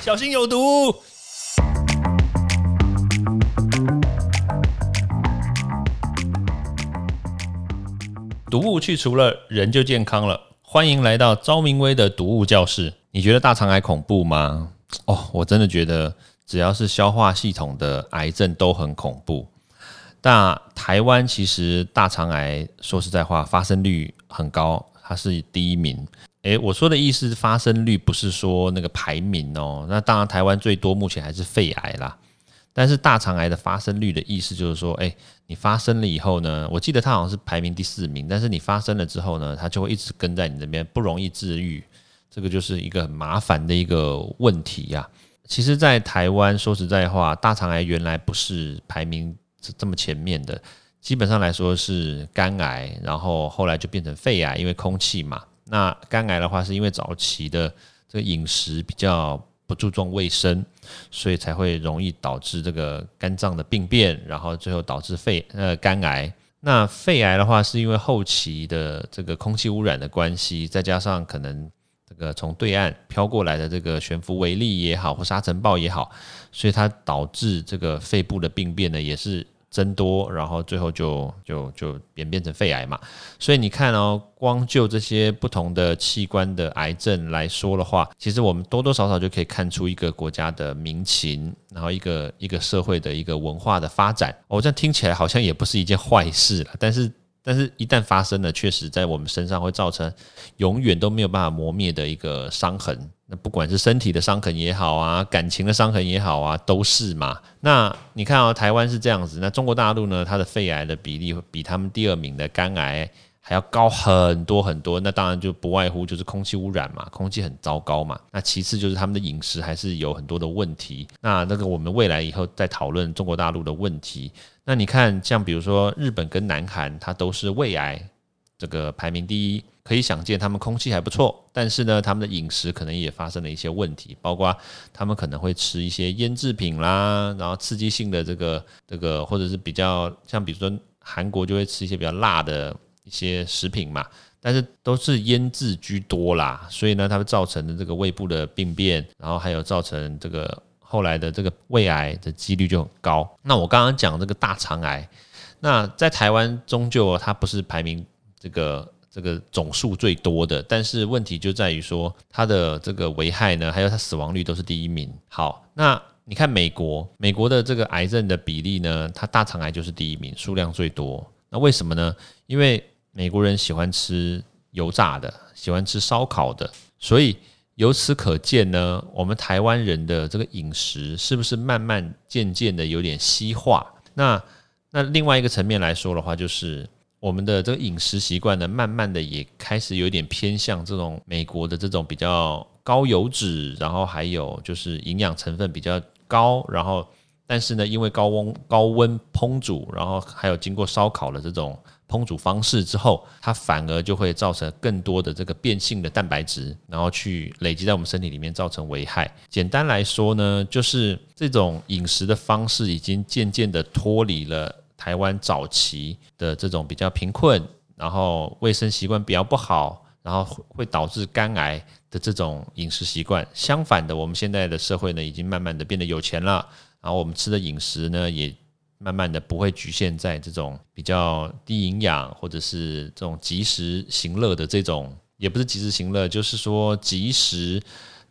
小心有毒。毒物去除了，人就健康了。欢迎来到昭明威的毒物教室。你觉得大肠癌恐怖吗？哦，我真的觉得只要是消化系统的癌症都很恐怖。那台湾其实大肠癌说实在话发生率很高，它是第一名。诶，我说的意思是发生率不是说那个排名哦。那当然台湾最多目前还是肺癌啦。但是大肠癌的发生率的意思就是说，哎，你发生了以后呢，我记得它好像是排名第四名，但是你发生了之后呢，它就会一直跟在你这边，不容易治愈，这个就是一个很麻烦的一个问题呀。其实，在台湾说实在话，大肠癌原来不是排名这么前面的，基本上来说是肝癌，然后后来就变成肺癌，因为空气嘛。那肝癌的话，是因为早期的这个饮食比较。不注重卫生，所以才会容易导致这个肝脏的病变，然后最后导致肺呃肝癌。那肺癌的话，是因为后期的这个空气污染的关系，再加上可能这个从对岸飘过来的这个悬浮微粒也好，或沙尘暴也好，所以它导致这个肺部的病变呢，也是。增多，然后最后就就就演变成肺癌嘛。所以你看哦，光就这些不同的器官的癌症来说的话，其实我们多多少少就可以看出一个国家的民情，然后一个一个社会的一个文化的发展。哦这样听起来好像也不是一件坏事了，但是。但是，一旦发生了，确实在我们身上会造成永远都没有办法磨灭的一个伤痕。那不管是身体的伤痕也好啊，感情的伤痕也好啊，都是嘛。那你看啊，台湾是这样子，那中国大陆呢，它的肺癌的比例比他们第二名的肝癌。还要高很多很多，那当然就不外乎就是空气污染嘛，空气很糟糕嘛。那其次就是他们的饮食还是有很多的问题。那那个我们未来以后再讨论中国大陆的问题。那你看，像比如说日本跟南韩，它都是胃癌这个排名第一，可以想见他们空气还不错，但是呢，他们的饮食可能也发生了一些问题，包括他们可能会吃一些腌制品啦，然后刺激性的这个这个，或者是比较像比如说韩国就会吃一些比较辣的。一些食品嘛，但是都是腌制居多啦，所以呢，它会造成的这个胃部的病变，然后还有造成这个后来的这个胃癌的几率就很高。那我刚刚讲这个大肠癌，那在台湾终究它不是排名这个这个总数最多的，但是问题就在于说它的这个危害呢，还有它死亡率都是第一名。好，那你看美国，美国的这个癌症的比例呢，它大肠癌就是第一名，数量最多。那为什么呢？因为美国人喜欢吃油炸的，喜欢吃烧烤的，所以由此可见呢，我们台湾人的这个饮食是不是慢慢渐渐的有点西化？那那另外一个层面来说的话，就是我们的这个饮食习惯呢，慢慢的也开始有点偏向这种美国的这种比较高油脂，然后还有就是营养成分比较高，然后但是呢，因为高温高温烹煮，然后还有经过烧烤的这种。烹煮方式之后，它反而就会造成更多的这个变性的蛋白质，然后去累积在我们身体里面，造成危害。简单来说呢，就是这种饮食的方式已经渐渐的脱离了台湾早期的这种比较贫困，然后卫生习惯比较不好，然后会导致肝癌的这种饮食习惯。相反的，我们现在的社会呢，已经慢慢的变得有钱了，然后我们吃的饮食呢，也。慢慢的不会局限在这种比较低营养或者是这种及时行乐的这种，也不是及时行乐，就是说及时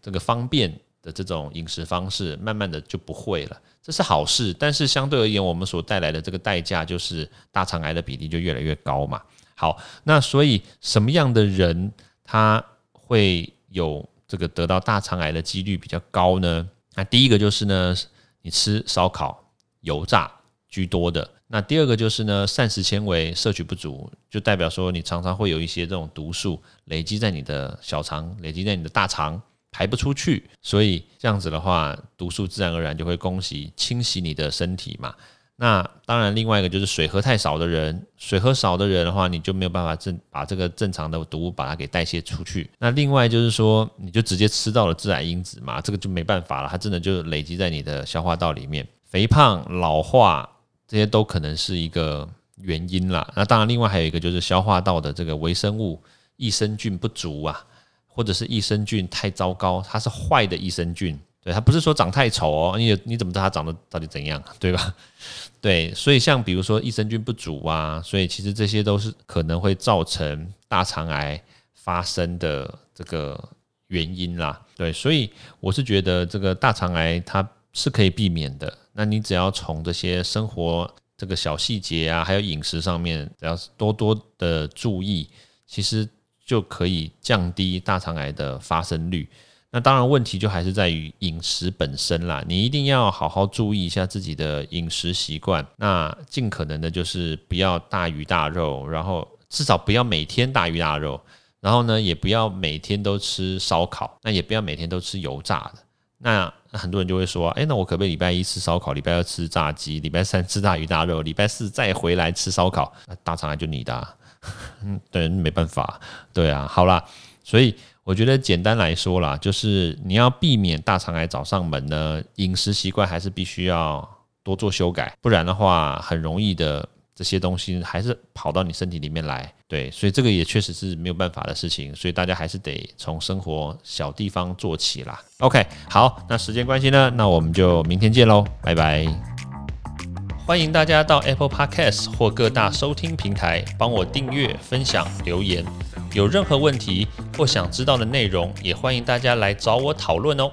这个方便的这种饮食方式，慢慢的就不会了，这是好事。但是相对而言，我们所带来的这个代价就是大肠癌的比例就越来越高嘛。好，那所以什么样的人他会有这个得到大肠癌的几率比较高呢？那第一个就是呢，你吃烧烤、油炸。居多的那第二个就是呢，膳食纤维摄取不足，就代表说你常常会有一些这种毒素累积在你的小肠，累积在你的大肠排不出去，所以这样子的话，毒素自然而然就会恭喜清洗你的身体嘛。那当然，另外一个就是水喝太少的人，水喝少的人的话，你就没有办法正把这个正常的毒物把它给代谢出去。那另外就是说，你就直接吃到了致癌因子嘛，这个就没办法了，它真的就累积在你的消化道里面，肥胖、老化。这些都可能是一个原因啦。那当然，另外还有一个就是消化道的这个微生物益生菌不足啊，或者是益生菌太糟糕，它是坏的益生菌，对他不是说长太丑哦，你你怎么知道他长得到底怎样，对吧？对，所以像比如说益生菌不足啊，所以其实这些都是可能会造成大肠癌发生的这个原因啦。对，所以我是觉得这个大肠癌它是可以避免的。那你只要从这些生活这个小细节啊，还有饮食上面，只要是多多的注意，其实就可以降低大肠癌的发生率。那当然，问题就还是在于饮食本身啦。你一定要好好注意一下自己的饮食习惯。那尽可能的就是不要大鱼大肉，然后至少不要每天大鱼大肉。然后呢，也不要每天都吃烧烤，那也不要每天都吃油炸的。那很多人就会说，哎，那我可不可以礼拜一吃烧烤，礼拜二吃炸鸡，礼拜三 吃大鱼大肉，礼拜四再回来吃烧烤？那大肠癌就你的，嗯，对，没办法，对啊，好啦，所以。我觉得简单来说啦，就是你要避免大肠癌找上门呢，饮食习惯还是必须要多做修改，不然的话，很容易的这些东西还是跑到你身体里面来。对，所以这个也确实是没有办法的事情，所以大家还是得从生活小地方做起啦。OK，好，那时间关系呢，那我们就明天见喽，拜拜。欢迎大家到 Apple Podcast 或各大收听平台帮我订阅、分享、留言。有任何问题或想知道的内容，也欢迎大家来找我讨论哦。